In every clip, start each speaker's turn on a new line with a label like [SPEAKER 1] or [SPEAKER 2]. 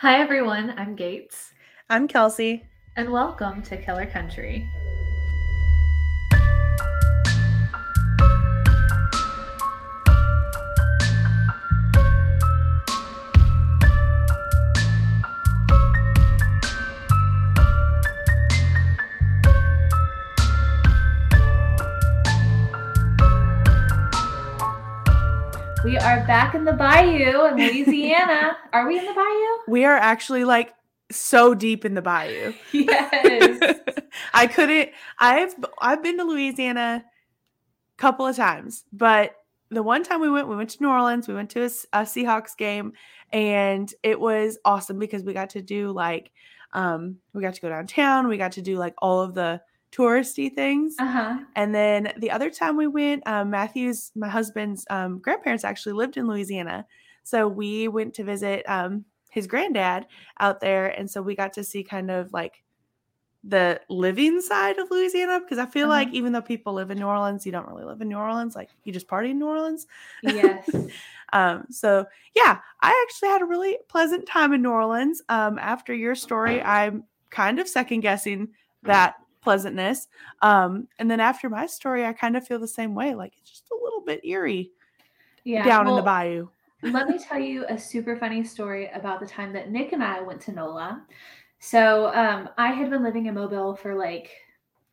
[SPEAKER 1] Hi, everyone. I'm Gates,
[SPEAKER 2] I'm Kelsey.
[SPEAKER 1] and welcome to Killer Country. Are back in the bayou in Louisiana. are we in the bayou?
[SPEAKER 2] We are actually like so deep in the bayou.
[SPEAKER 1] Yes.
[SPEAKER 2] I couldn't I've I've been to Louisiana a couple of times, but the one time we went, we went to New Orleans, we went to a Seahawks game and it was awesome because we got to do like um we got to go downtown, we got to do like all of the touristy things.
[SPEAKER 1] Uh huh.
[SPEAKER 2] And then the other time we went, um, Matthew's, my husband's um, grandparents actually lived in Louisiana. So we went to visit um, his granddad out there. And so we got to see kind of like the living side of Louisiana because I feel
[SPEAKER 1] Uh-huh.
[SPEAKER 2] like even though people live in New Orleans, you don't really live in New Orleans. Like you just party in New Orleans.
[SPEAKER 1] Yes.
[SPEAKER 2] Um, so yeah, I actually had a really pleasant time in New Orleans. Um, after your story, I'm kind of second guessing that pleasantness. Um, and then after my story, I kind of feel the same way. Like it's just a little bit eerie
[SPEAKER 1] Yeah.
[SPEAKER 2] down in the bayou.
[SPEAKER 1] Let me tell you a super funny story about the time that Nick and I went to NOLA. So um, I had been living in Mobile for like,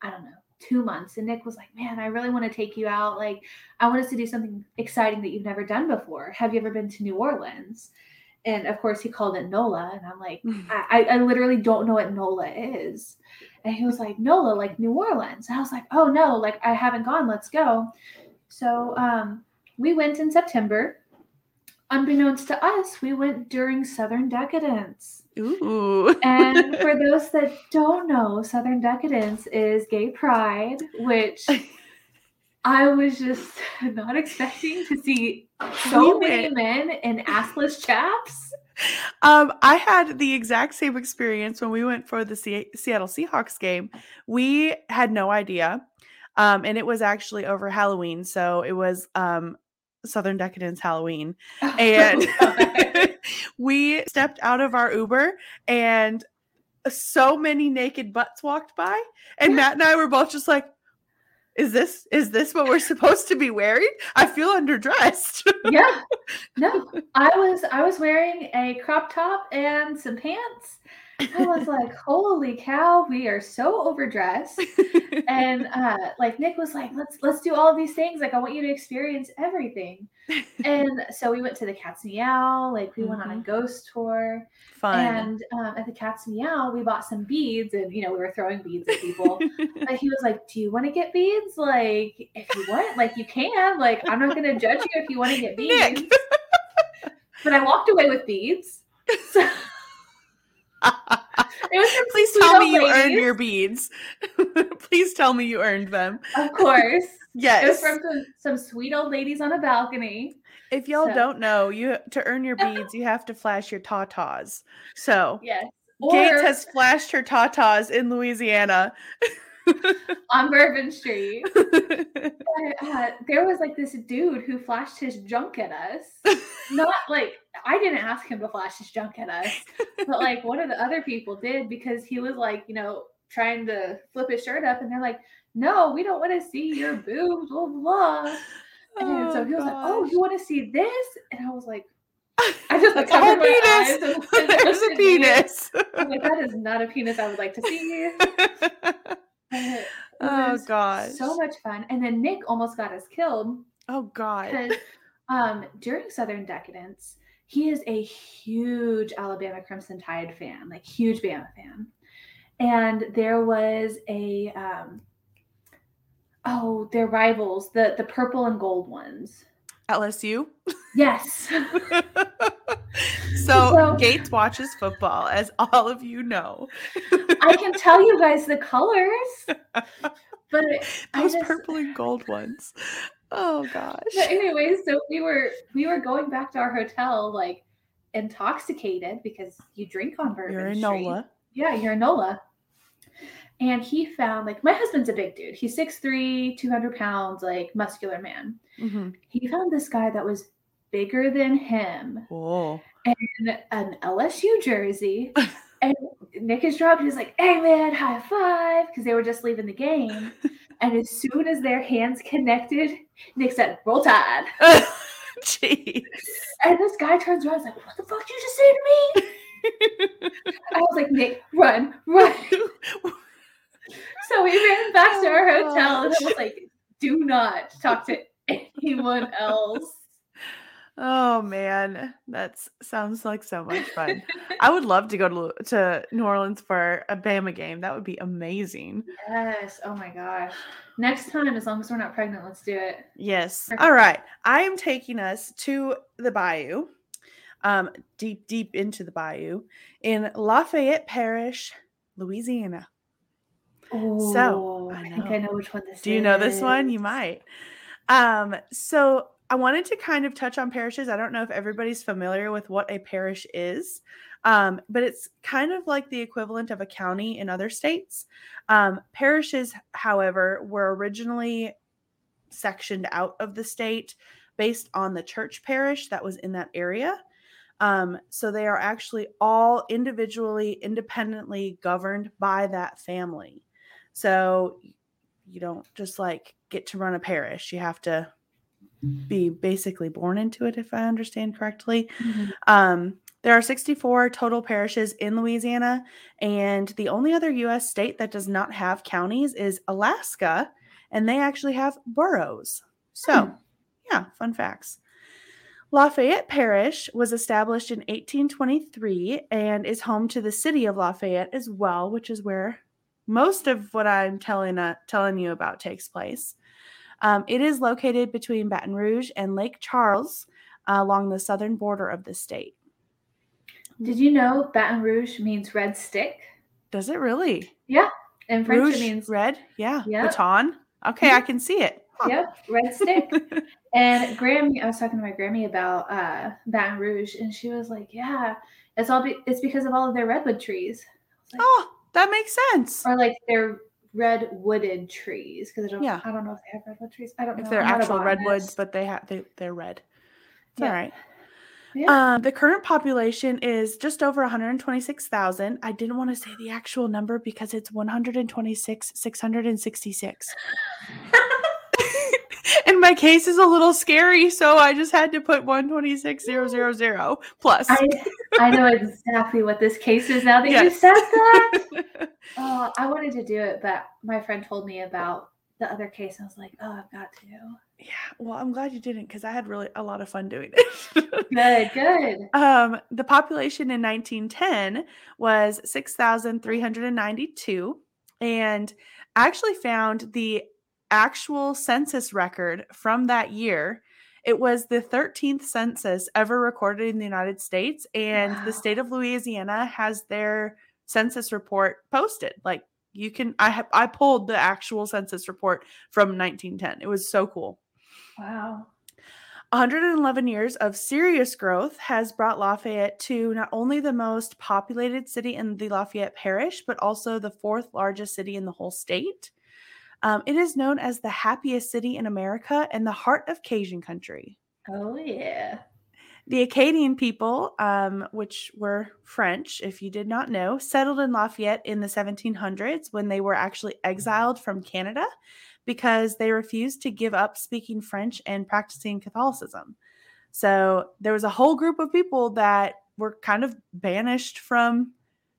[SPEAKER 1] I don't know, two months. And Nick was like, Man, I really want to take you out. Like, I want us to do something exciting that you've never done before. Have you ever been to New Orleans? And of course, he called it NOLA. And I'm like, I, I I literally don't know what NOLA is. And he was like, NOLA, like New Orleans. And I was like, oh no, like I haven't gone. Let's go. So um, we went in September. Unbeknownst to us, we went during Southern Decadence.
[SPEAKER 2] Ooh.
[SPEAKER 1] And for those that don't know, Southern Decadence is gay pride, which I was just not expecting to see so
[SPEAKER 2] We
[SPEAKER 1] many
[SPEAKER 2] went-
[SPEAKER 1] men in assless chaps.
[SPEAKER 2] Um, I had the exact same experience when we went for the Se- Seattle Seahawks game. We had no idea. Um, and it was actually over Halloween. So it was um Southern Decadence Halloween. and we stepped out of our Uber and so many naked butts walked by and Matt and I were both just like is this is this what we're supposed to be wearing? I feel underdressed.
[SPEAKER 1] yeah no i was i was wearing a crop top and some pants i was like holy cow we are so overdressed. And uh like nick was like let's let's do all these things. Like i want you to experience everything. And so we went to the cat's meow like we went on a
[SPEAKER 2] Mhm.
[SPEAKER 1] ghost tour.
[SPEAKER 2] Fun.
[SPEAKER 1] and um, at the cat's meow we bought some beads and you know we were throwing beads at people. But he was like do you want to get beads? Like if you want like you can. Like i'm not going to judge you if you want to get beads. But i walked away with beads. so it
[SPEAKER 2] Please tell me you earned your beads. Please tell me you earned them.
[SPEAKER 1] of course yes. it was from some, some sweet old ladies on a balcony
[SPEAKER 2] If y'all
[SPEAKER 1] so-
[SPEAKER 2] don't know, you to earn your beads, you have to flash your tatas. So
[SPEAKER 1] yes
[SPEAKER 2] Gates has flashed her tatas in Louisiana.
[SPEAKER 1] on bourbon street uh, there was like this dude who flashed his junk at us. Not like I didn't ask him to flash his junk at us, but like one of the other people did because he was like, you know, trying to flip his shirt up, and they're like, "No, we don't want to see your boobs." Blah blah. And so he was like, "Oh, you want to see this? And I was like, I just like
[SPEAKER 2] That's a whole
[SPEAKER 1] covered my eyes.
[SPEAKER 2] penis.
[SPEAKER 1] and- and
[SPEAKER 2] There's a penis.
[SPEAKER 1] I'm like, that is not a penis I would like to see. It
[SPEAKER 2] oh god,
[SPEAKER 1] so much fun. And then Nick almost got us killed
[SPEAKER 2] Oh god.
[SPEAKER 1] um, during Southern Decadence, he is a huge Alabama Crimson Tide fan, like huge Bama fan. And there was a um, oh, their rivals, the the purple and gold ones.
[SPEAKER 2] LSU.
[SPEAKER 1] Yes.
[SPEAKER 2] so,
[SPEAKER 1] So-
[SPEAKER 2] Gates watches football, as all of you know.
[SPEAKER 1] I can tell you guys the colors, but I
[SPEAKER 2] Those
[SPEAKER 1] just-
[SPEAKER 2] purple and gold ones. Oh gosh.
[SPEAKER 1] But anyway, so we were we were going back to our hotel like intoxicated because you drink on Bourbon
[SPEAKER 2] You're in
[SPEAKER 1] Street.
[SPEAKER 2] NOLA.
[SPEAKER 1] Yeah, you're in NOLA. And he found like my husband's a big dude. He's 6'3, 200 pounds, like muscular man.
[SPEAKER 2] Mhm.
[SPEAKER 1] He found this guy that was bigger than him
[SPEAKER 2] Oh.
[SPEAKER 1] and an LSU jersey. and Nick is dropped. He's like, "Hey man, high five!" Because they were just leaving the game. and as soon as their hands connected, Nick said, "Roll Tide."
[SPEAKER 2] Jeez.
[SPEAKER 1] And this guy turns around. He's like, "What the fuck did you just say to me?" I was like, "Nick, run, run!" So we ran back to our
[SPEAKER 2] Oh,
[SPEAKER 1] hotel, and I was like, "Do not talk to anyone else."
[SPEAKER 2] oh man, that sounds like so much fun. I would love to go to to New Orleans for a Bama game. That would be amazing.
[SPEAKER 1] Yes. Oh my gosh. Next time, as long as we're not pregnant, let's do it.
[SPEAKER 2] Yes. All right. I am taking us to the bayou, um, deep, deep into the bayou in Lafayette Parish, Louisiana.
[SPEAKER 1] Oh,
[SPEAKER 2] I
[SPEAKER 1] I, think I
[SPEAKER 2] know.
[SPEAKER 1] know which one this is.
[SPEAKER 2] Do you know this one? You might. Um, so I wanted to kind of touch on parishes. I don't know if everybody's familiar with what a parish is, um, but it's kind of like the equivalent of a county in other states. Um, parishes, however, were originally sectioned out of the state based on the church parish that was in that area. Um, so they are actually all individually, independently governed by that family. So you don't just like get to run a parish. You have to be basically born into it, if I understand correctly.
[SPEAKER 1] Mhm.
[SPEAKER 2] Um, there are 64 total parishes in Louisiana, and the only other U.S. state that does not have counties is Alaska, and they actually have boroughs. So,
[SPEAKER 1] Hmm.
[SPEAKER 2] yeah, fun facts. Lafayette Parish was established in 1823 and is home to the city of Lafayette as well, which is where most of what I'm telling uh, telling you about takes place. Um, it is located between Baton Rouge and Lake Charles uh, along the southern border of the state.
[SPEAKER 1] Did you know Baton Rouge means red stick?
[SPEAKER 2] Does it really? Yeah.
[SPEAKER 1] In French,
[SPEAKER 2] Rouge,
[SPEAKER 1] it means
[SPEAKER 2] red? Yeah. Baton? Okay, I can see it. Huh.
[SPEAKER 1] yep, red stick. And Grammy, I was talking to my Grammy about uh, Baton Rouge, and she was like, "Yeah, it's all be- it's because of all of their redwood trees,
[SPEAKER 2] oh, that makes sense.
[SPEAKER 1] or like they're red wooded trees." Because I don't,
[SPEAKER 2] Yeah.
[SPEAKER 1] I don't know if they have redwood trees. I don't know.
[SPEAKER 2] If they're
[SPEAKER 1] I'm
[SPEAKER 2] actual redwoods, but they have they, they're red. It's
[SPEAKER 1] Yeah.
[SPEAKER 2] all right.
[SPEAKER 1] yeah.
[SPEAKER 2] Um, the current population is just over 126,000. I didn't want to say the actual number because it's 126, 666. and my case is a little scary, so I just had to put 126,000 plus.
[SPEAKER 1] I I know exactly what this case is now that you said that. Oh, I wanted to do it, but my friend told me about the other case. I was like, oh, I've got to.
[SPEAKER 2] yeah, well, I'm glad you didn't because I had really a lot of fun doing it.
[SPEAKER 1] Good, good.
[SPEAKER 2] Um, the population in 1910 was 6,392. And I actually found the actual census record from that year. It was the 13th census ever recorded in the United States. And
[SPEAKER 1] Wow.
[SPEAKER 2] the state of Louisiana has their census report posted. Like you can, I have, I pulled the actual census report from 1910. It was so cool.
[SPEAKER 1] Wow.
[SPEAKER 2] 111 years of serious growth has brought Lafayette to not only the most populated city in the Lafayette Parish, but also the fourth largest city in the whole state. Um, it is known as the happiest city in America and the heart of Cajun country.
[SPEAKER 1] Oh, yeah.
[SPEAKER 2] The Acadian people, um, which were French, if you did not know, settled in Lafayette in the 1700s when they were actually exiled from Canada because they refused to give up speaking French and practicing Catholicism. So there was a whole group of people that were kind of banished from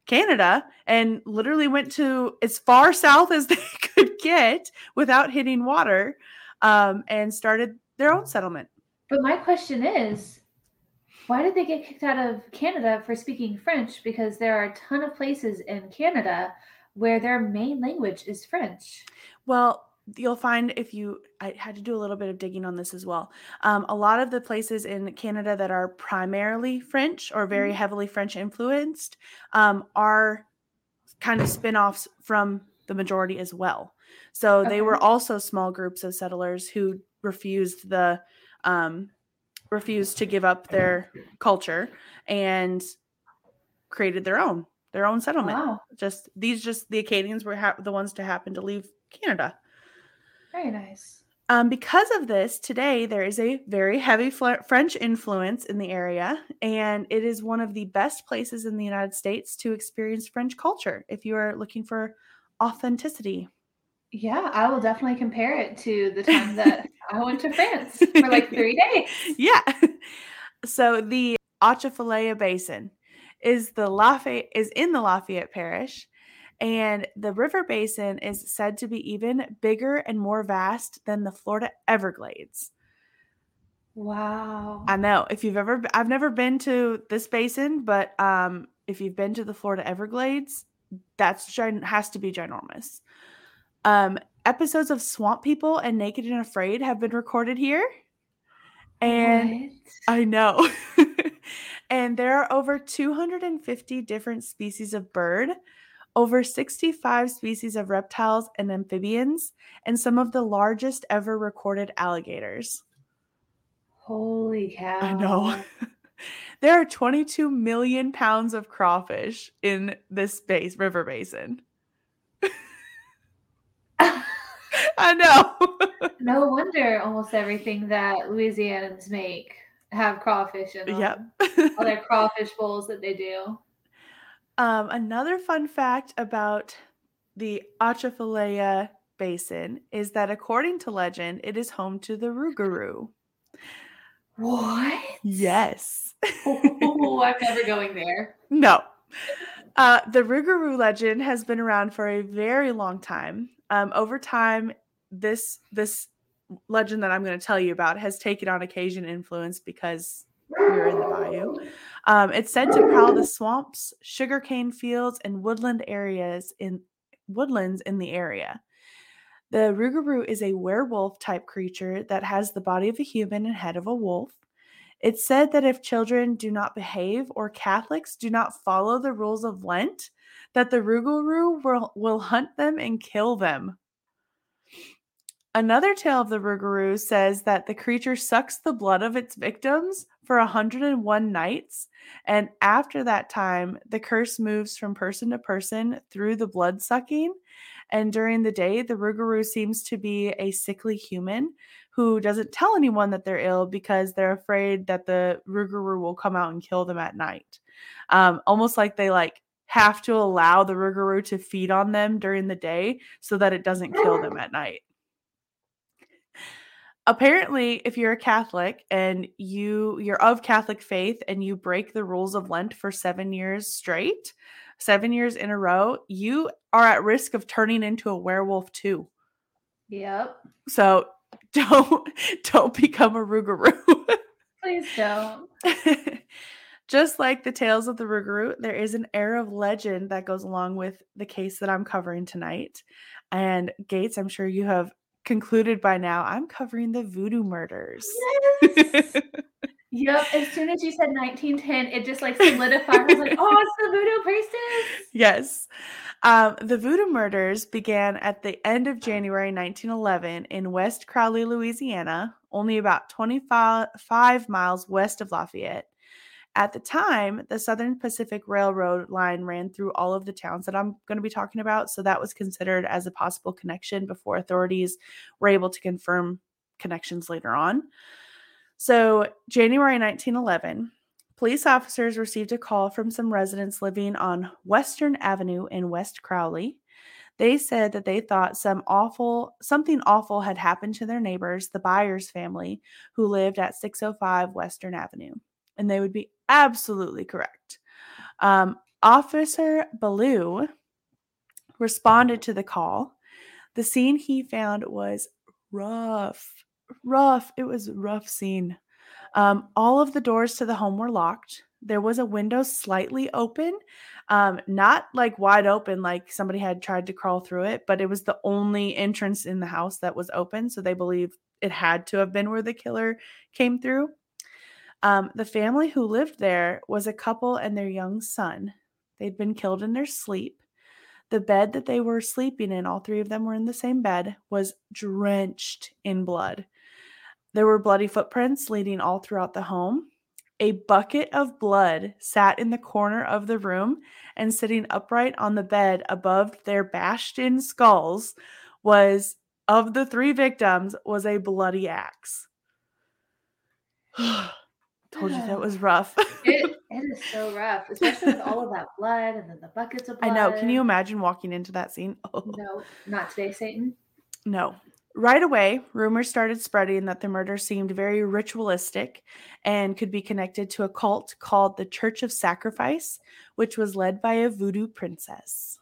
[SPEAKER 2] Canada and literally went to as far south as they could get without hitting water um, and started their own settlement.
[SPEAKER 1] But my question is, why did they get kicked out of Canada for speaking French? Because there are a ton of places in Canada where their main language is French.
[SPEAKER 2] Well, you'll find if you, I had to do a little bit of digging on this as well. Um, a lot of the places in Canada that are primarily French or very
[SPEAKER 1] Mhm.
[SPEAKER 2] heavily French influenced um, are kind of spin offs from the majority as well. So they were also small groups of settlers who refused the, um, refused to give up their culture and created their own their own settlement
[SPEAKER 1] Wow.
[SPEAKER 2] just these just the acadians were ha- the ones to happen to leave canada
[SPEAKER 1] Very nice.
[SPEAKER 2] Um, because of this, today there is a very heavy fl- French influence in the area, and it is one of the best places in the United States to experience French culture if you are looking for authenticity.
[SPEAKER 1] Yeah, I will definitely compare it to the time that I went to France for like three days.
[SPEAKER 2] Yeah. So the Atchafalaya Basin is the Lafayette is in the Lafayette Parish, and the river basin is said to be even bigger and more vast than the Florida Everglades.
[SPEAKER 1] Wow.
[SPEAKER 2] I know. If you've ever I've never been to this basin, but um if you've been to the Florida Everglades, that's has to be ginormous. Um episodes of Swamp People and Naked and Afraid have been recorded here. And
[SPEAKER 1] What?
[SPEAKER 2] I know. and there are over 250 different species of bird, over 65 species of reptiles and amphibians, and some of the largest ever recorded alligators.
[SPEAKER 1] Holy cow.
[SPEAKER 2] I know. there are 22 million pounds of crawfish in this base river basin. I know.
[SPEAKER 1] no wonder almost everything that Louisianans make have crawfish in them.
[SPEAKER 2] yep.
[SPEAKER 1] All their crawfish bowls that they do.
[SPEAKER 2] Um, another fun fact about the Atchafalaya Basin is that according to legend, it is home to the Rougarou.
[SPEAKER 1] What?
[SPEAKER 2] Yes.
[SPEAKER 1] Oh, I'm never going there.
[SPEAKER 2] no. Uh, the Rougarou legend has been around for a very long time. Um, over time, this this legend that I'm going to tell you about has taken on a Cajun influence because we're in the bayou. Um, it's said to prowl the swamps, sugarcane fields, and woodland areas in woodlands in the area. The Rougarou is a werewolf type creature that has the body of a human and head of a wolf. It's said that if children do not behave or Catholics do not follow the rules of Lent, that the Rougarou will, will hunt them and kill them. Another tale of the Rougarou says that the creature sucks the blood of its victims for 101 nights, and after that time, the curse moves from person to person through the blood sucking. And during the day, the Rougarou seems to be a sickly human who doesn't tell anyone that they're ill because they're afraid that the Rougarou will come out and kill them at night. Um, almost like they like have to allow the Rougarou to feed on them during the day so that it doesn't kill them at night apparently if you're a catholic and you you're of catholic faith and you break the rules of lent for 7 years straight 7 years in a row you are at risk of turning into a werewolf too
[SPEAKER 1] Yep.
[SPEAKER 2] so don't don't become a rougarou
[SPEAKER 1] Please don't.
[SPEAKER 2] just like the tales of the rougarou there is an air of legend that goes along with the case that i'm covering tonight and gates i'm sure you have concluded by now, I'm covering the voodoo murders.
[SPEAKER 1] Yes. yep. As soon as you said 1910, it just like solidified. I was like, oh, it's the voodoo priestess.
[SPEAKER 2] yes. Um, the voodoo murders began at the end of January 1911 in West Crowley, Louisiana, only about 25 miles west of Lafayette. At the time, the Southern Pacific Railroad line ran through all of the towns that I'm going to be talking about. So that was considered as a possible connection before authorities were able to confirm connections later on. So, January 1911, police officers received a call from some residents living on Western Avenue in West Crowley. They said that they thought some awful something awful had happened to their neighbors, the Byers family, who lived at 605 Western Avenue and they would be absolutely correct. Um, Officer Ballou responded to the call. The scene he found was rough, rough. It was rough scene. Um, all of the doors to the home were locked. There was a window slightly open, um, not like wide open, like somebody had tried to crawl through it, but it was the only entrance in the house that was open. So they believe it had to have been where the killer came through. Um, the family who lived there was a couple and their young son. They'd been killed in their sleep. The bed that they were sleeping in, all three of them were in the same bed, was drenched in blood. There were bloody footprints leading all throughout the home. A bucket of blood sat in the corner of the room, and sitting upright on the bed above their bashed in skulls was of the three victims was a bloody axe. Told you that was rough.
[SPEAKER 1] it, it is so rough, especially with all of that blood and then the buckets of blood.
[SPEAKER 2] I know. Can you imagine walking into that scene? Oh.
[SPEAKER 1] No, not today, Satan.
[SPEAKER 2] No. Right away, rumors started spreading that the murder seemed very ritualistic and could be connected to a cult called the Church of Sacrifice, which was led by a voodoo princess.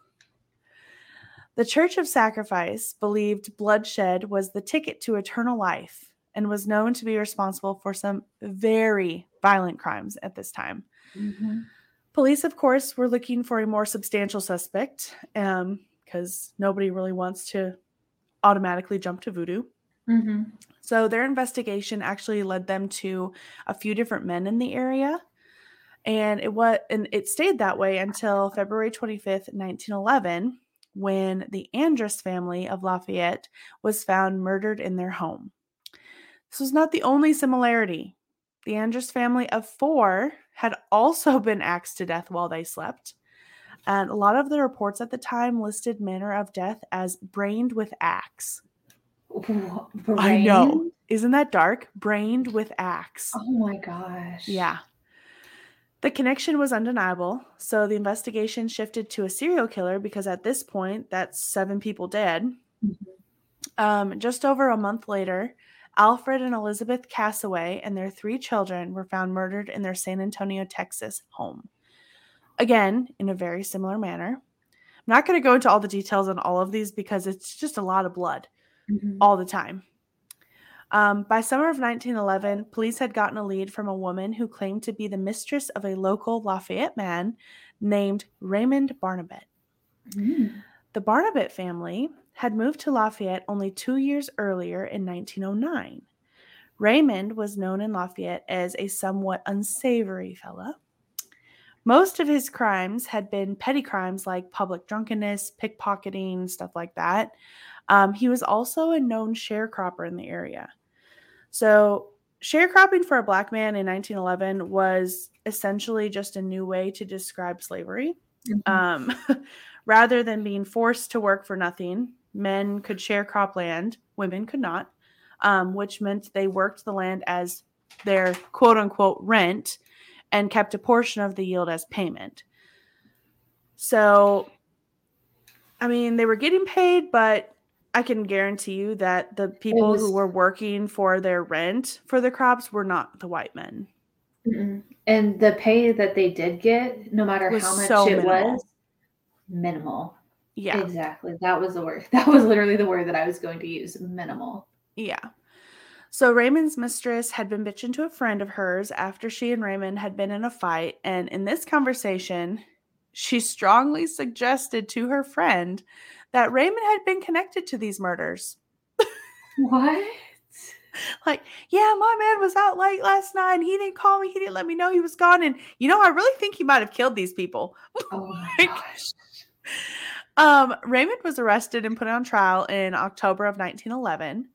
[SPEAKER 2] The Church of Sacrifice believed bloodshed was the ticket to eternal life and was known to be responsible for some very violent crimes at this time.
[SPEAKER 1] Mm-hmm.
[SPEAKER 2] Police, of course, were looking for a more substantial suspect because um, nobody really wants to automatically jump to voodoo.
[SPEAKER 1] Mm-hmm.
[SPEAKER 2] So their investigation actually led them to a few different men in the area. And it was and it stayed that way until February 25th, 1911, when the Andrus family of Lafayette was found murdered in their home. This was not the only similarity. The Andrus family of four had also been axed to death while they slept. And a lot of the reports at the time listed manner of death as brained with axe. I know. Isn't that dark? Brained with axe.
[SPEAKER 1] Oh my gosh.
[SPEAKER 2] Yeah. The connection was undeniable, so the investigation shifted to a serial killer because at this point, that's seven people dead.
[SPEAKER 1] Mm-hmm.
[SPEAKER 2] Um, just over a month later, Alfred and Elizabeth Cassaway and their three children were found murdered in their San Antonio, Texas home. Again, in a very similar manner. I'm not going to go into all the details on all of these because it's just a lot of blood
[SPEAKER 1] Mhm.
[SPEAKER 2] all the time. Um, by summer of 1911, police had gotten a lead from a woman who claimed to be the mistress of a local Lafayette man named Raymond Barnabet.
[SPEAKER 1] Mm.
[SPEAKER 2] The Barnabet family had moved to Lafayette only two years earlier in 1909. Raymond was known in Lafayette as a somewhat unsavory fella. Most of his crimes had been petty crimes like public drunkenness, pickpocketing, stuff like that. Um, he was also a known sharecropper in the area. So, sharecropping for a black man in 1911 was essentially just a new way to describe slavery.
[SPEAKER 1] Mhm.
[SPEAKER 2] Um, rather than being forced to work for nothing, men could share cropland, women could not, um, which meant they worked the land as their quote unquote rent and kept a portion of the yield as payment. So, I mean, they were getting paid, but I can guarantee you that the people
[SPEAKER 1] was-
[SPEAKER 2] who were working for their rent for the crops were not the white men.
[SPEAKER 1] And the pay that they did get, no matter how much
[SPEAKER 2] so
[SPEAKER 1] it
[SPEAKER 2] minimal.
[SPEAKER 1] was, minimal.
[SPEAKER 2] Yeah.
[SPEAKER 1] Exactly. That was the word. That was literally the word that I was going to use. Minimal.
[SPEAKER 2] Yeah. So Raymond's mistress had been bitching to a friend of hers after she and Raymond had been in a fight. And in this conversation, she strongly suggested to her friend that Raymond had been connected to these murders.
[SPEAKER 1] What?
[SPEAKER 2] Like, yeah, my man was out late last night and he didn't call me. He didn't let me know he was gone. And, you know, I really think he might have killed these people.
[SPEAKER 1] Oh my gosh.
[SPEAKER 2] Um, Raymond was arrested and put on trial in October of 1911.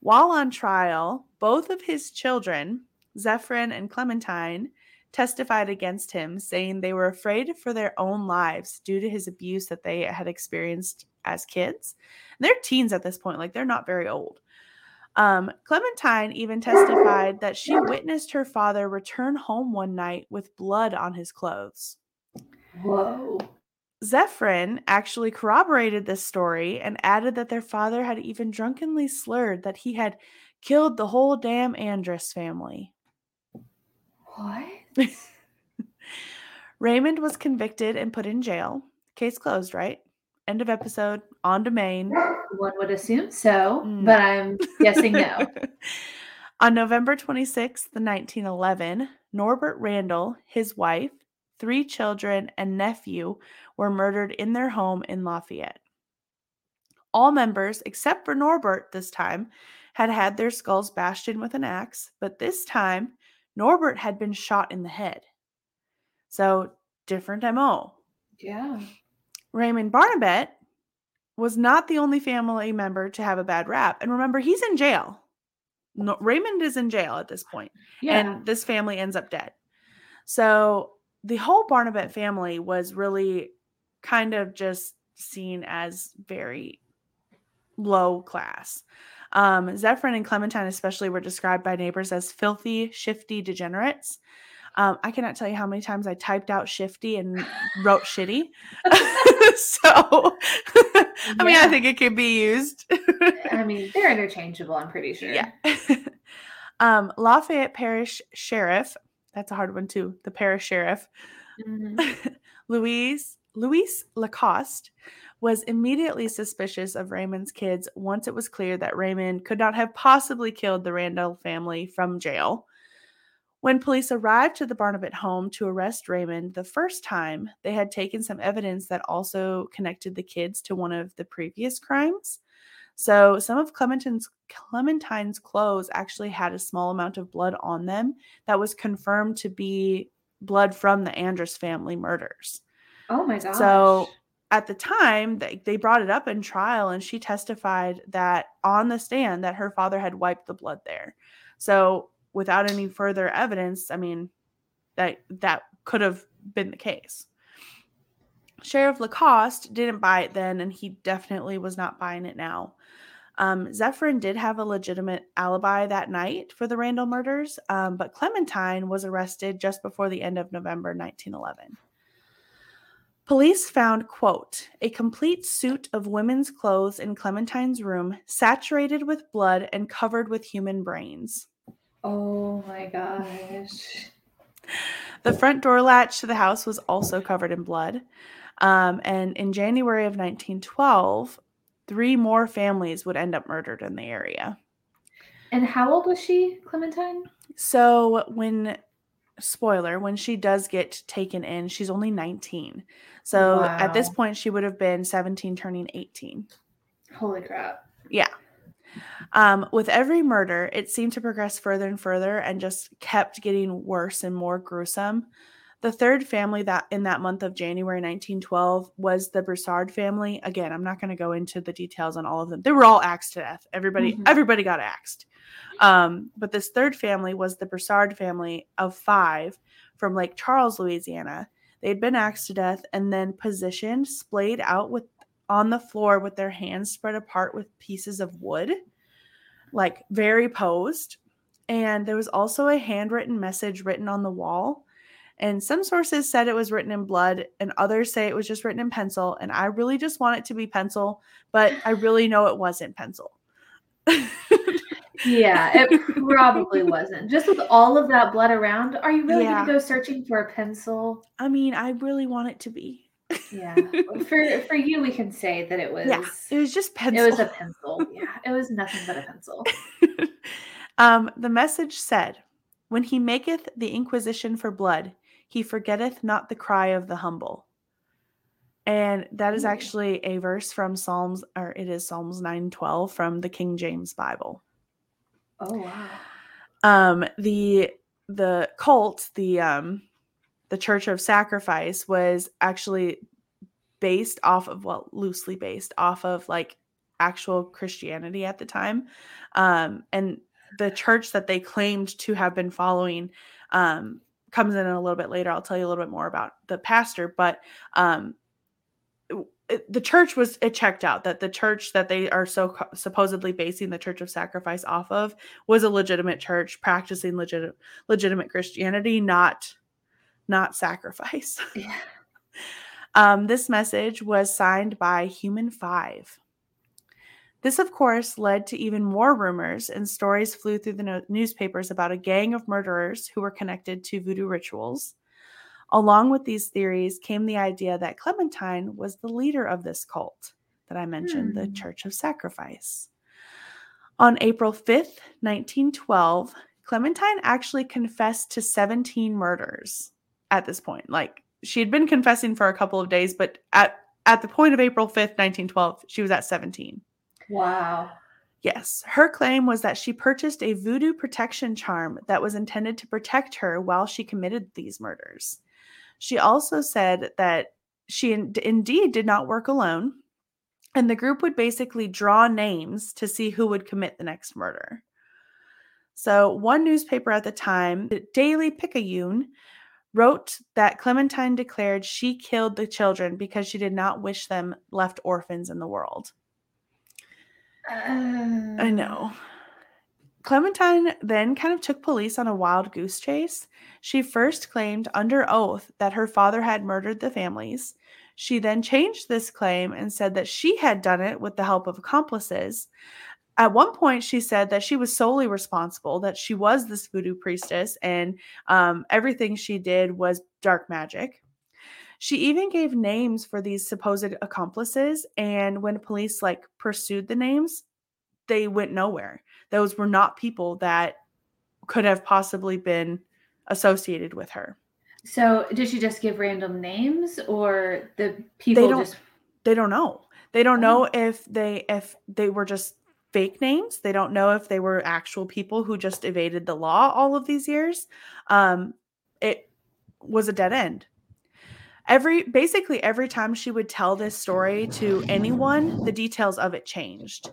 [SPEAKER 2] While on trial, both of his children, Zephyrin and Clementine, testified against him, saying they were afraid for their own lives due to his abuse that they had experienced as kids. And they're teens at this point, like they're not very old. Um, Clementine even testified that she witnessed her father return home one night with blood on his clothes.
[SPEAKER 1] Whoa.
[SPEAKER 2] Zephyrin actually corroborated this story and added that their father had even drunkenly slurred that he had killed the whole damn Andrus family.
[SPEAKER 1] What?
[SPEAKER 2] Raymond was convicted and put in jail. Case closed, right? End of episode. On to Maine.
[SPEAKER 1] One would assume so,
[SPEAKER 2] No.
[SPEAKER 1] but I'm guessing no.
[SPEAKER 2] On November 26th, 1911, Norbert Randall, his wife, three children, and nephew were murdered in their home in Lafayette. All members, except for Norbert this time, had had their skulls bashed in with an axe, but this time, Norbert had been shot in the head. So, different MO.
[SPEAKER 1] Yeah.
[SPEAKER 2] Raymond Barnabet was not the only family member to have a bad rap. And remember, he's in jail. No, Raymond is in jail at this point,
[SPEAKER 1] Yeah.
[SPEAKER 2] and this family ends up dead. So the whole Barnabet family was really kind of just seen as very low class. Um, Zephyrin and Clementine, especially, were described by neighbors as filthy, shifty degenerates. Um, I cannot tell you how many times I typed out shifty and wrote shitty. so, I mean, I think it could be used.
[SPEAKER 1] I mean, they're interchangeable, I'm pretty sure.
[SPEAKER 2] yeah. um, Lafayette Parish Sheriff, that's a hard one too. The parish sheriff,
[SPEAKER 1] Mhm.
[SPEAKER 2] Louise Louise Lacoste was immediately suspicious of Raymond's kids once it was clear that Raymond could not have possibly killed the Randall family from jail. When police arrived to the Barnabet home to arrest Raymond the first time, they had taken some evidence that also connected the kids to one of the previous crimes. So some of Clementine's Clementine's clothes actually had a small amount of blood on them that was confirmed to be blood from the Andrus family murders.
[SPEAKER 1] Oh my gosh.
[SPEAKER 2] So at the time, they, they brought it up in trial, and she testified that on the stand that her father had wiped the blood there. So without any further evidence, I mean, that that could have been the case. Sheriff Lacoste didn't buy it then, and he definitely was not buying it now. Um, Zephyrin did have a legitimate alibi that night for the Randall murders, um, but Clementine was arrested just before the end of November 1911. Police found, quote, a complete suit of women's clothes in Clementine's room, saturated with blood and covered with human brains.
[SPEAKER 1] oh my gosh.
[SPEAKER 2] The front door latch to the house was also covered in blood. Um, and in January of 1912, three more families would end up murdered in the area.
[SPEAKER 1] And how old was she, Clementine?
[SPEAKER 2] So when spoiler, when she does get taken in, she's only 19. So at this point she would have been 17 turning 18.
[SPEAKER 1] Holy crap.
[SPEAKER 2] Yeah. Um, with every murder, it seemed to progress further and further and just kept getting worse and more gruesome. The third family that in that month of January 1912 was the Broussard family. Again, I'm not going to go into the details on all of them. They were all axed to death. Everybody,
[SPEAKER 1] Mhm.
[SPEAKER 2] everybody got axed. Um, but this third family was the Broussard family of five from Lake Charles, Louisiana. They'd been axed to death and then positioned, splayed out with on the floor with their hands spread apart with pieces of wood, like very posed. And there was also a handwritten message written on the wall. And some sources said it was written in blood, and others say it was just written in pencil. And I really just want it to be pencil, but I really know it wasn't pencil.
[SPEAKER 1] Yeah, it probably wasn't. Just with all of that blood around, are you really
[SPEAKER 2] Yeah.
[SPEAKER 1] going to go searching for a pencil?
[SPEAKER 2] I mean, I really want it to be.
[SPEAKER 1] Yeah. for for you, we can say that it was.
[SPEAKER 2] Yeah, it was just pencil.
[SPEAKER 1] It was a pencil. Yeah, it was nothing but a pencil.
[SPEAKER 2] um, the message said, When he maketh the inquisition for blood, he forgetteth not the cry of the humble. And that is actually a verse from Psalms, or it is Psalms 912 from the King James Bible.
[SPEAKER 1] Oh wow.
[SPEAKER 2] Um, the the cult, the um the Church of Sacrifice was actually based off of well, loosely based off of like actual Christianity at the time. Um, and the church that they claimed to have been following um, comes in a little bit later. I'll tell you a little bit more about the pastor, but um, the church was it checked out that the church that they are so co- supposedly basing the Church of Sacrifice off of was a legitimate church practicing legit legitimate Christianity, not not sacrifice.
[SPEAKER 1] Yeah.
[SPEAKER 2] Um, this message was signed by Human Five. This, of course, led to even more rumors, and stories flew through the no- newspapers about a gang of murderers who were connected to voodoo rituals. Along with these theories came the idea that Clementine was the leader of this cult that I mentioned, the
[SPEAKER 1] Hmm.
[SPEAKER 2] Church of Sacrifice. On April 5th, 1912, Clementine actually confessed to 17 murders at this point. Like she had been confessing for a couple of days, but at at the point of April 5th, 1912, she was at 17.
[SPEAKER 1] Wow.
[SPEAKER 2] Yes, her claim was that she purchased a voodoo protection charm that was intended to protect her while she committed these murders. She also said that she in- indeed did not work alone, and the group would basically draw names to see who would commit the next murder. So, one newspaper at the time, the Daily Picayune, wrote that Clementine declared she killed the children because she did not wish them left orphans in the world. Uh, I know. Clementine then kind of took police on a wild goose chase. She first claimed under oath that her father had murdered the families. She then changed this claim and said that she had done it with the help of accomplices. At one point, she said that she was solely responsible, that she was this voodoo priestess, and um, everything she did was dark magic. She even gave names for these supposed accomplices, and when police like pursued the names, they went nowhere. Those were not people that could have possibly been associated with her.
[SPEAKER 1] So, did she just give random names, or the people
[SPEAKER 2] They don't.
[SPEAKER 1] just?
[SPEAKER 2] They don't know. They don't
[SPEAKER 1] Oh.
[SPEAKER 2] know if they if they were just fake names. They don't know if they were actual people who just evaded the law all of these years. Um, it was a dead end. Every basically every time she would tell this story to anyone, the details of it changed.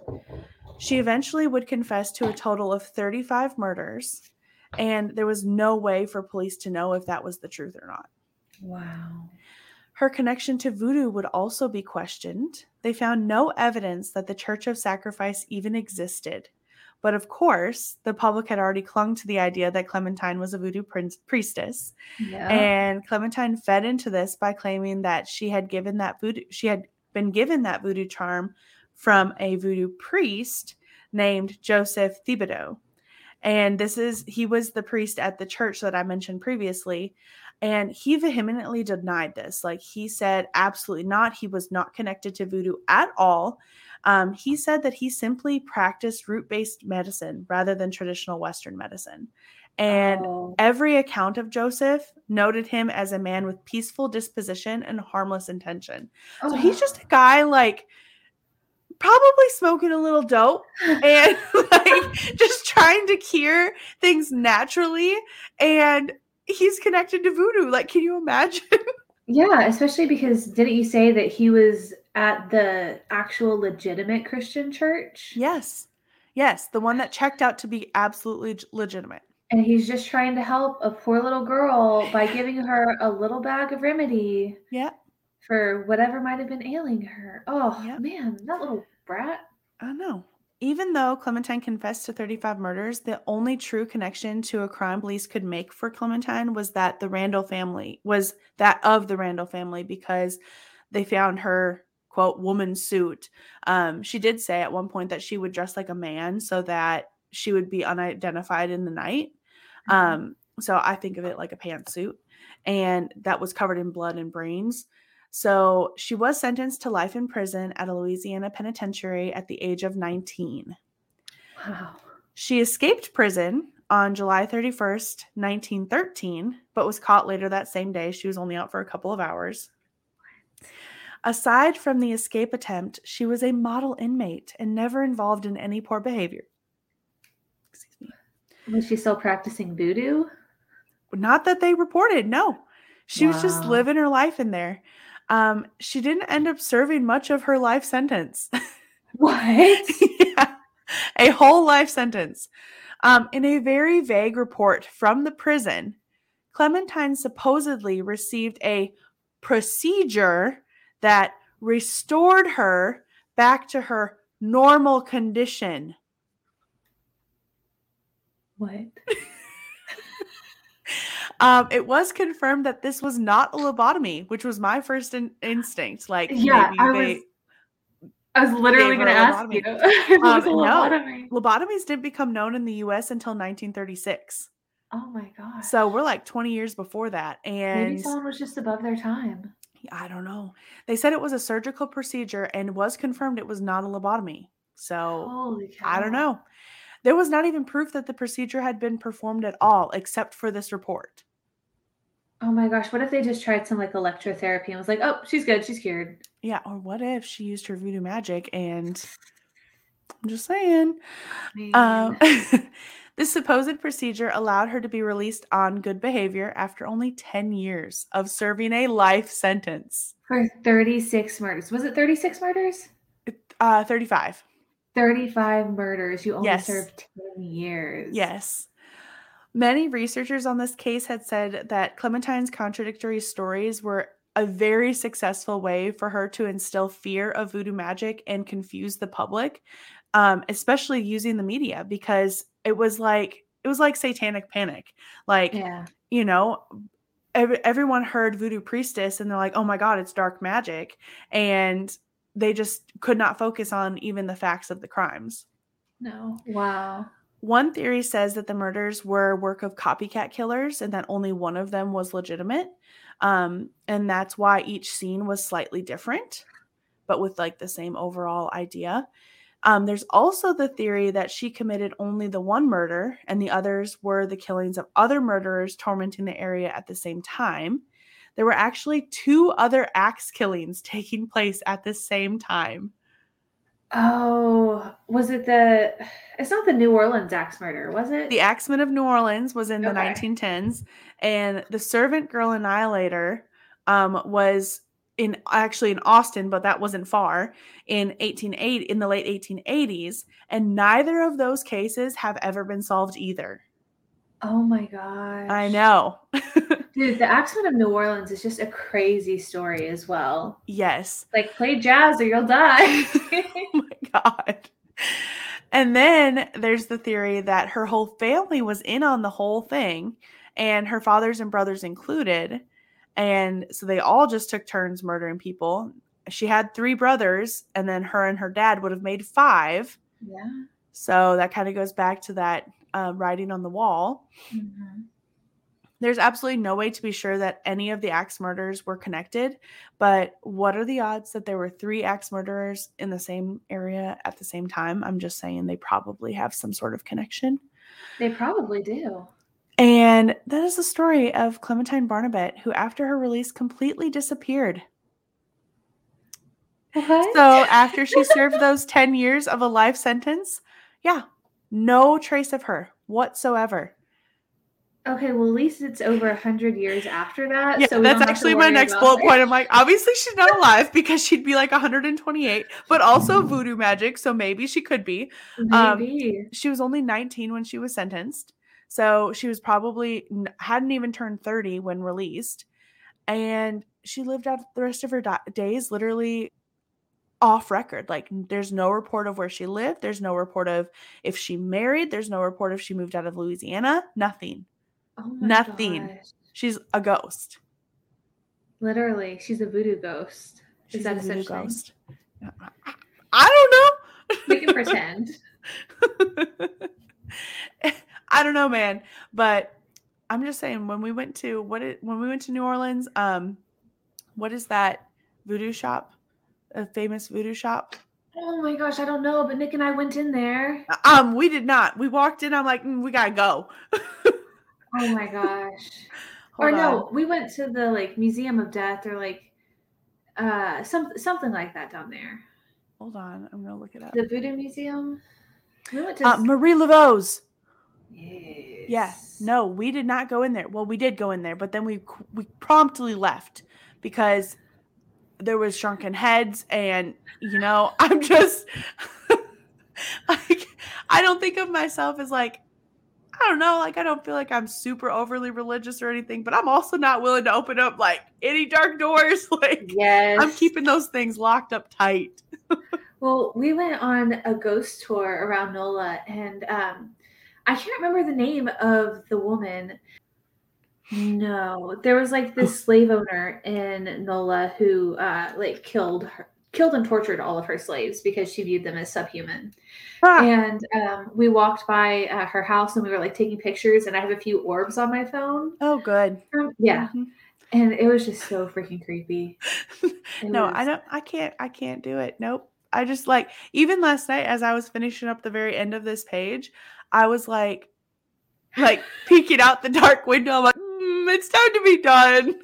[SPEAKER 2] She eventually would confess to a total of 35 murders, and there was no way for police to know if that was the truth or not.
[SPEAKER 1] Wow.
[SPEAKER 2] Her connection to voodoo would also be questioned. They found no evidence that the Church of Sacrifice even existed. But of course, the public had already clung to the idea that Clementine was a voodoo prin- priestess.
[SPEAKER 1] Yeah.
[SPEAKER 2] And Clementine fed into this by claiming that she had given that voodoo she had been given that voodoo charm from a voodoo priest named Joseph Thibodeau. And this is he was the priest at the church that I mentioned previously. And he vehemently denied this. Like he said, absolutely not. He was not connected to voodoo at all. Um, he said that he simply practiced root based medicine rather than traditional Western medicine. And
[SPEAKER 1] Oh.
[SPEAKER 2] Every account of Joseph noted him as a man with peaceful disposition and harmless intention. So he's
[SPEAKER 1] Oh.
[SPEAKER 2] just a guy like probably smoking a little dope and like just trying to cure things naturally and he's connected to voodoo. Like can you imagine?
[SPEAKER 1] Yeah, especially because didn't you say that he was at the actual legitimate Christian church?
[SPEAKER 2] yes. Yes, the one that checked out to be absolutely legitimate.
[SPEAKER 1] And he's just trying to help a poor little girl by giving her a little bag of remedy
[SPEAKER 2] Yeah,
[SPEAKER 1] for whatever might have been ailing her. Oh,
[SPEAKER 2] Yep.
[SPEAKER 1] man, that little brat.
[SPEAKER 2] I don't know. Even though Clementine confessed to 35 murders, the only true connection to a crime police could make for Clementine was that the Randall family was that of the Randall family because they found her quote woman suit. Um, she did say at one point that she would dress like a man so that she would be unidentified in the night. Um, so I think of it like a pantsuit, and that was covered in blood and brains. So she was sentenced to life in prison at a Louisiana penitentiary at the age of 19.
[SPEAKER 1] Wow.
[SPEAKER 2] She escaped prison on July 31st, 1913, but was caught later that same day. She was only out for a couple of hours. Aside from the escape attempt, she was a model inmate and never involved in any poor behavior. Excuse me.
[SPEAKER 1] Was she still practicing voodoo?
[SPEAKER 2] Not that they reported, no. She was just living her life in there. Um, she didn't end up serving much of her life sentence.
[SPEAKER 1] What?
[SPEAKER 2] yeah, a whole life sentence. Um, in a very vague report from the prison, Clementine supposedly received a procedure that restored her back to her normal condition.
[SPEAKER 1] what?
[SPEAKER 2] Um, it was confirmed that this was not a lobotomy, which was my first in- instinct. Like,
[SPEAKER 1] Yeah,
[SPEAKER 2] maybe
[SPEAKER 1] I
[SPEAKER 2] they,
[SPEAKER 1] was I was literally going to ask you.
[SPEAKER 2] lobotomy.
[SPEAKER 1] it was
[SPEAKER 2] Um,
[SPEAKER 1] a
[SPEAKER 2] no. lobotomies didn't become known in the U.S. until 1936.
[SPEAKER 1] Oh my god!
[SPEAKER 2] So we're like 20 years before that, and
[SPEAKER 1] maybe someone was just above their time.
[SPEAKER 2] I don't know. They said it was a surgical procedure and was confirmed it was not a lobotomy. So. I don't know. There was not even proof that the procedure had been performed at all, except for this report.
[SPEAKER 1] Oh my gosh, what if they just tried some like electrotherapy and was like, "Oh, she's good, she's cured."
[SPEAKER 2] Yeah, or what if she used her voodoo magic and I'm just saying. Um, this supposed procedure allowed her to be released on good behavior after only 10 years of serving a life sentence.
[SPEAKER 1] For 36 murders. Was it 36 murders?
[SPEAKER 2] Uh, 35.
[SPEAKER 1] 35 murders. You only
[SPEAKER 2] Yes.
[SPEAKER 1] served 10 years.
[SPEAKER 2] Yes. Many researchers on this case had said that Clementine's contradictory stories were a very successful way for her to instill fear of voodoo magic and confuse the public. um, especially using the media because it was like it was like satanic panic. Like,
[SPEAKER 1] Yeah.
[SPEAKER 2] you know, every, everyone heard voodoo priestess and they're like, oh my God, it's dark magic. And they just could not focus on even the facts of the crimes.
[SPEAKER 1] No. Wow.
[SPEAKER 2] One theory says that the murders were work of copycat killers and that only one of them was legitimate. Um, and that's why each scene was slightly different, but with like the same overall idea. Um, there's also the theory that she committed only the one murder and the others were the killings of other murderers tormenting the area at the same time. There were actually two other axe killings taking place at the same time.
[SPEAKER 1] Oh, was it the? It's not the New Orleans axe murder, was it?
[SPEAKER 2] The Axeman of New Orleans was in the 1910s, and the Servant Girl Annihilator um, was in actually in Austin, but that wasn't far in 1880 in the late 1880s, and neither of those cases have ever been solved either.
[SPEAKER 1] Oh my gosh.
[SPEAKER 2] I know.
[SPEAKER 1] Dude, the Axeman of New Orleans is just a crazy story as well.
[SPEAKER 2] yes.
[SPEAKER 1] Like, play jazz or you'll die.
[SPEAKER 2] oh my god. And then there's the theory that her whole family was in on the whole thing, and her fathers and brothers included. And so they all just took turns murdering people. She had three brothers, and then her and her dad would have made five.
[SPEAKER 1] yeah.
[SPEAKER 2] So that kind of goes back to that uh, writing on the wall.
[SPEAKER 1] Mhm.
[SPEAKER 2] There's absolutely no way to be sure that any of the axe murders were connected, but what are the odds that there were three axe murderers in the same area at the same time? I'm just saying they probably have some sort of connection.
[SPEAKER 1] They probably do.
[SPEAKER 2] And that is the story of Clementine Barnabet, who after her release completely disappeared.
[SPEAKER 1] What?
[SPEAKER 2] So after she served those 10 years of a life sentence, yeah, no trace of her whatsoever.
[SPEAKER 1] okay, well, at least it's over a hundred years after that.
[SPEAKER 2] Yeah,
[SPEAKER 1] so
[SPEAKER 2] that's
[SPEAKER 1] don't have to
[SPEAKER 2] actually my next bullet
[SPEAKER 1] it.
[SPEAKER 2] point. I'm like, obviously she's not alive because she'd be like 128, but also voodoo magic, so maybe she could be. Um,
[SPEAKER 1] Maybe.
[SPEAKER 2] She was only 19 when she was sentenced, so she was probably n- hadn't even turned 30 when released, and she lived out the rest of her di- days literally off record. Like, there's no report of where she lived. There's no report of if she married. There's no report if she moved out of Louisiana. Nothing.
[SPEAKER 1] Oh
[SPEAKER 2] nothing.
[SPEAKER 1] gosh.
[SPEAKER 2] She's a ghost.
[SPEAKER 1] Literally, she's a voodoo ghost.
[SPEAKER 2] She's
[SPEAKER 1] Is that
[SPEAKER 2] a voodoo
[SPEAKER 1] thing?
[SPEAKER 2] ghost. I don't know.
[SPEAKER 1] We can pretend.
[SPEAKER 2] I don't know, man. But I'm just saying when we went to what it when we went to New Orleans, um, what is that voodoo shop? A famous voodoo shop?
[SPEAKER 1] Oh my gosh, I don't know, but Nick and I went in there.
[SPEAKER 2] Um, we did not. We walked in. I'm like, "Mm, we gotta go.
[SPEAKER 1] Oh my gosh.
[SPEAKER 2] Hold
[SPEAKER 1] or
[SPEAKER 2] on.
[SPEAKER 1] no, we went to the like Museum of Death or like uh some something like that down there.
[SPEAKER 2] hold on. I'm gonna look it up.
[SPEAKER 1] The Voodoo Museum. We went to
[SPEAKER 2] Uh, Marie Laveau's.
[SPEAKER 1] yes.
[SPEAKER 2] Yeah. No, we did not go in there. Well, we did go in there, but then we we promptly left because there was shrunken heads and you know, I'm just like I don't think of myself as like I don't know, like I don't feel like I'm super overly religious or anything, but I'm also not willing to open up like any dark doors. Like
[SPEAKER 1] Yes.
[SPEAKER 2] I'm keeping those things locked up tight.
[SPEAKER 1] Well, we went on a ghost tour around NOLA, and um, I can't remember the name of the woman. No, there was like this slave owner in NOLA who uh, like killed her, killed and tortured all of her slaves because she viewed them as subhuman.
[SPEAKER 2] Ah,
[SPEAKER 1] And um, we walked by uh, her house and we were like taking pictures, and I have a few orbs on my phone.
[SPEAKER 2] oh good.
[SPEAKER 1] Um, yeah,
[SPEAKER 2] Mhm.
[SPEAKER 1] and it was just so freaking creepy.
[SPEAKER 2] No, I don't I can't I can't do it. Nope. I just like even last night as I was finishing up the very end of this page, I was like like peeking out the dark window. I'm like, "Mm, Mm, it's time to be done.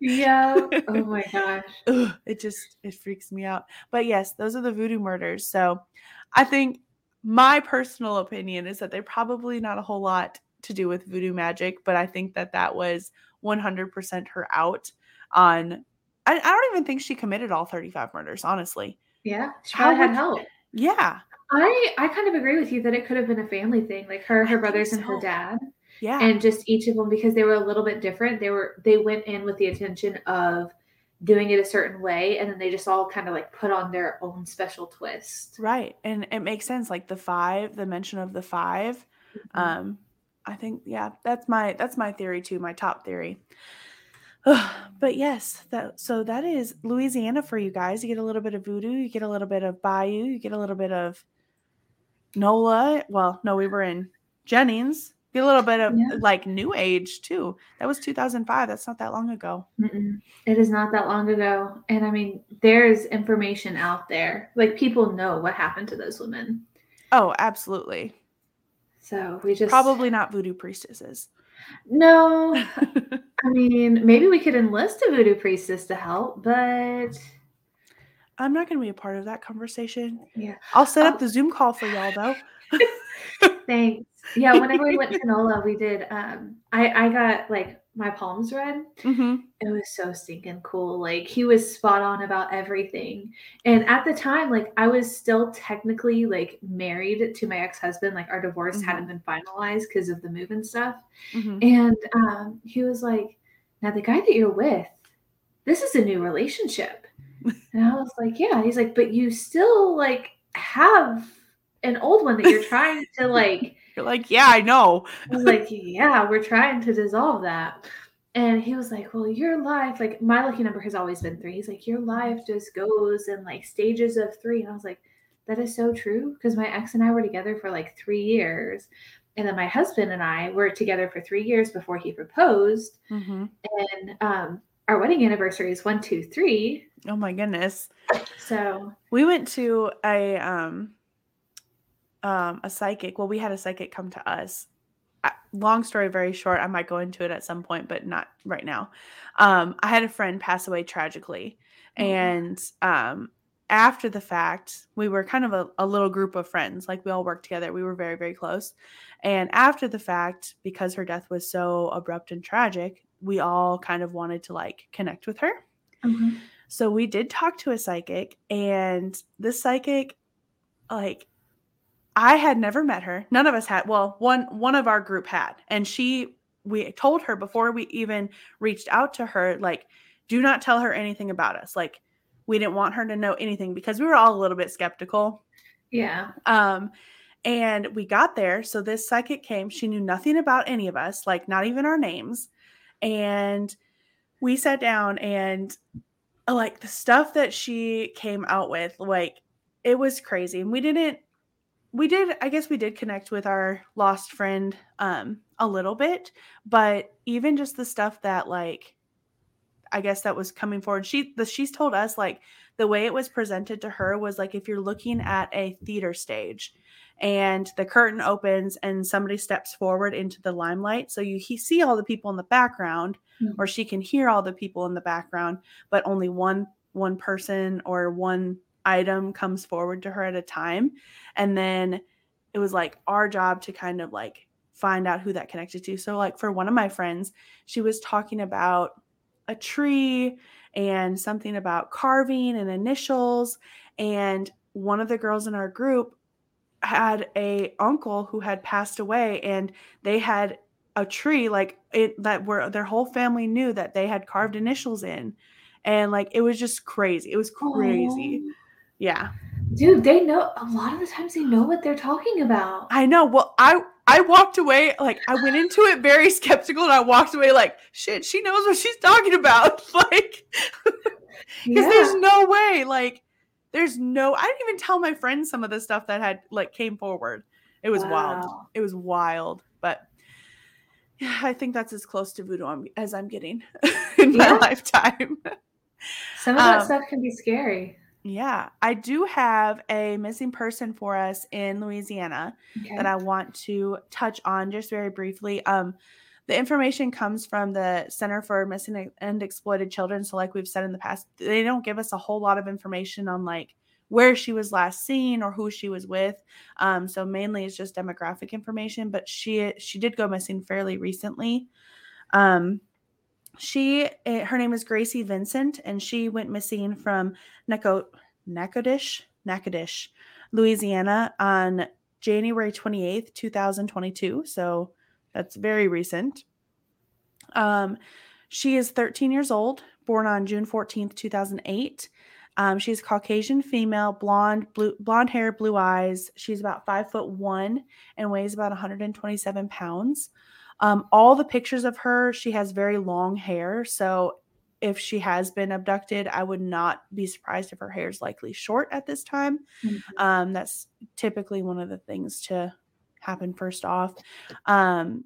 [SPEAKER 1] Yeah. Oh my gosh.
[SPEAKER 2] Ugh, it just it freaks me out. But yes, those are the voodoo murders. So I think my personal opinion is that they're probably not a whole lot to do with voodoo magic, but I think that that was 100% her out on. I, I don't even think she committed all 35 murders, honestly.
[SPEAKER 1] Yeah, she
[SPEAKER 2] How
[SPEAKER 1] probably had help.
[SPEAKER 2] Yeah.
[SPEAKER 1] I I kind of agree with you that it could have been a family thing, like her, her brothers, and her dad,
[SPEAKER 2] Yeah.
[SPEAKER 1] and just each of them because they were a little bit different. They were they went in with the intention of doing it a certain way and then they just all kind of like put on their own special twist
[SPEAKER 2] right and it makes sense like the five the mention of the 5 mm-hmm. um i think yeah that's my that's my theory too my top theory but yes that so that is louisiana for you guys you get a little bit of voodoo you get a little bit of bayou you get a little bit of nola well no we were in jennings a little bit of yeah. like new age too. That was 2005. That's not that long ago.
[SPEAKER 1] Mm-mm. It is not that long ago. And I mean, there's information out there. Like people know what happened to those women.
[SPEAKER 2] Oh, absolutely.
[SPEAKER 1] So we just
[SPEAKER 2] probably not voodoo priestesses.
[SPEAKER 1] No. I mean, maybe we could enlist a voodoo priestess to help, but
[SPEAKER 2] I'm not going to be a part of that conversation.
[SPEAKER 1] Yeah.
[SPEAKER 2] I'll set up oh. the Zoom call for y'all though.
[SPEAKER 1] Thanks. Yeah, whenever we went to NOLA, we did. Um, I I got like my palms read. Mm-hmm. It was so stinking cool. Like he was spot on about everything. And at the time, like I was still technically like married to my ex husband. Like our divorce mm-hmm. hadn't been finalized because of the move and stuff. Mm-hmm. And um, he was like, "Now the guy that you're with, this is a new relationship." and I was like, "Yeah." He's like, "But you still like have." an old one that you're trying to like
[SPEAKER 2] you're like yeah i know.
[SPEAKER 1] I was like yeah we're trying to dissolve that. And he was like well your life like my lucky number has always been three. He's like your life just goes in like stages of three. And i was like that is so true. Because my ex and i were together for like three years. And then my husband and i were together for three years before he proposed. Mm-hmm. and um our wedding anniversary is one two three.
[SPEAKER 2] Oh my goodness.
[SPEAKER 1] So
[SPEAKER 2] we went to a um um, a psychic. Well, we had a psychic come to us. long story, very short. I might go into it at some point, but not right now. Um, I had a friend pass away tragically, mm-hmm. and um, after the fact, we were kind of a, a little group of friends. Like we all worked together. We were very, very close. And after the fact, because her death was so abrupt and tragic, we all kind of wanted to like connect with her. Mm-hmm. So we did talk to a psychic, and this psychic, like, I had never met her. None of us had. Well, one one of our group had, and she we told her before we even reached out to her, like, do not tell her anything about us. Like, we didn't want her to know anything because we were all a little bit skeptical.
[SPEAKER 1] Yeah.
[SPEAKER 2] Um, and we got there. So this psychic came. She knew nothing about any of us, like not even our names. And we sat down and like the stuff that she came out with, like it was crazy. And we didn't we did i guess we did connect with our lost friend um a little bit but even just the stuff that like i guess that was coming forward she the she's told us like the way it was presented to her was like if you're looking at a theater stage and the curtain opens and somebody steps forward into the limelight so you he, see all the people in the background mm-hmm. or she can hear all the people in the background but only one one person or one item comes forward to her at a time. And then it was like our job to kind of like find out who that connected to. So, like, for one of my friends, she was talking about a tree and something about carving and initials. And one of the girls in our group had a uncle who had passed away and they had a tree like it that where their whole family knew that they had carved initials in and like it was just crazy it was crazy Aww. Yeah.
[SPEAKER 1] Dude, they know a lot of the times they know what they're talking about.
[SPEAKER 2] I know. Well, I I walked away like I went into it very skeptical and I walked away like shit, she knows what she's talking about. like because yeah. there's no way like there's no I didn't even tell my friends some of the stuff that had like came forward. It was wow. wild. It was wild, but yeah, I think that's as close to voodoo as I'm getting in yeah. my lifetime.
[SPEAKER 1] Some of that um, stuff can be scary.
[SPEAKER 2] Yeah, I do have a missing person for us in Louisiana okay. that I want to touch on just very briefly. Um, the information comes from the Center for Missing and Exploited Children. So, like we've said in the past, they don't give us a whole lot of information on like where she was last seen or who she was with. Um, so mainly it's just demographic information. But she she did go missing fairly recently. Um, she eh, her name is Gracie Vincent, and she went missing from Neco, Natchitoches, Natchitoches, Louisiana on January 28th, 2022. So that's very recent. Um, she is 13 years old, born on June 14th, 2008. Um, she's Caucasian female, blonde, blue, blonde hair, blue eyes. She's about five foot one and weighs about 127 pounds. Um, all the pictures of her, she has very long hair. So if she has been abducted, I would not be surprised if her hair is likely short at this time. Mm-hmm. Um, that's typically one of the things to happen first off. Um,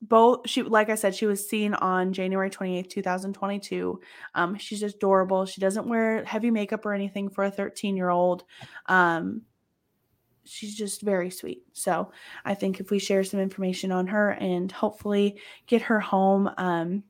[SPEAKER 2] both she like i said she was seen on january 28th 2022 um she's adorable she doesn't wear heavy makeup or anything for a 13 year old um she's just very sweet so i think if we share some information on her and hopefully get her home um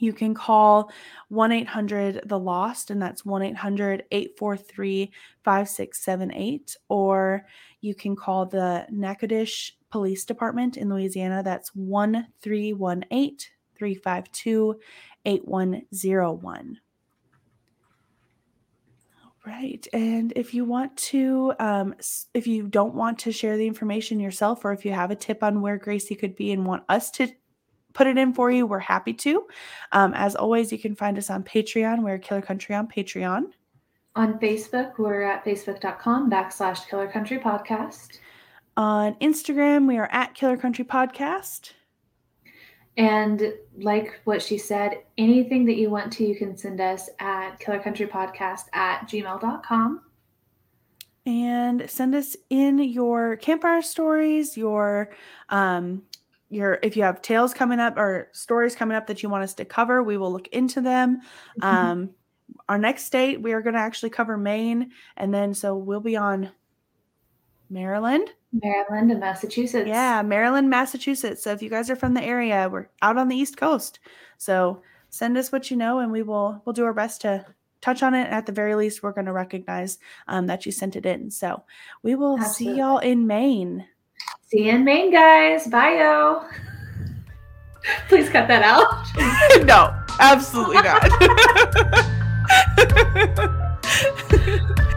[SPEAKER 2] you can call 1 800 The Lost, and that's 1 800 843 5678. Or you can call the Natchitoches Police Department in Louisiana. That's 1 318 352 8101. Right. And if you want to, um, if you don't want to share the information yourself, or if you have a tip on where Gracie could be and want us to put it in for you, we're happy to. Um, as always, you can find us on Patreon. We're Killer Country on Patreon.
[SPEAKER 1] On Facebook, we're at facebook.com backslash Killer Country Podcast.
[SPEAKER 2] On Instagram, we are at Killer Country Podcast.
[SPEAKER 1] And like what she said, anything that you want to, you can send us at killercountrypodcast at gmail.com.
[SPEAKER 2] And send us in your campfire stories, your um, your if you have tales coming up or stories coming up that you want us to cover, we will look into them. Mm-hmm. Um, our next state, we are going to actually cover Maine, and then so we'll be on Maryland.
[SPEAKER 1] Maryland and Massachusetts.
[SPEAKER 2] Yeah, Maryland, Massachusetts. So if you guys are from the area, we're out on the East Coast. So send us what you know, and we will we'll do our best to touch on it. At the very least, we're going to recognize um, that you sent it in. So we will Absolutely. see y'all in Maine.
[SPEAKER 1] See you in Maine, guys. Bye, yo. Please cut that out.
[SPEAKER 2] no, absolutely not.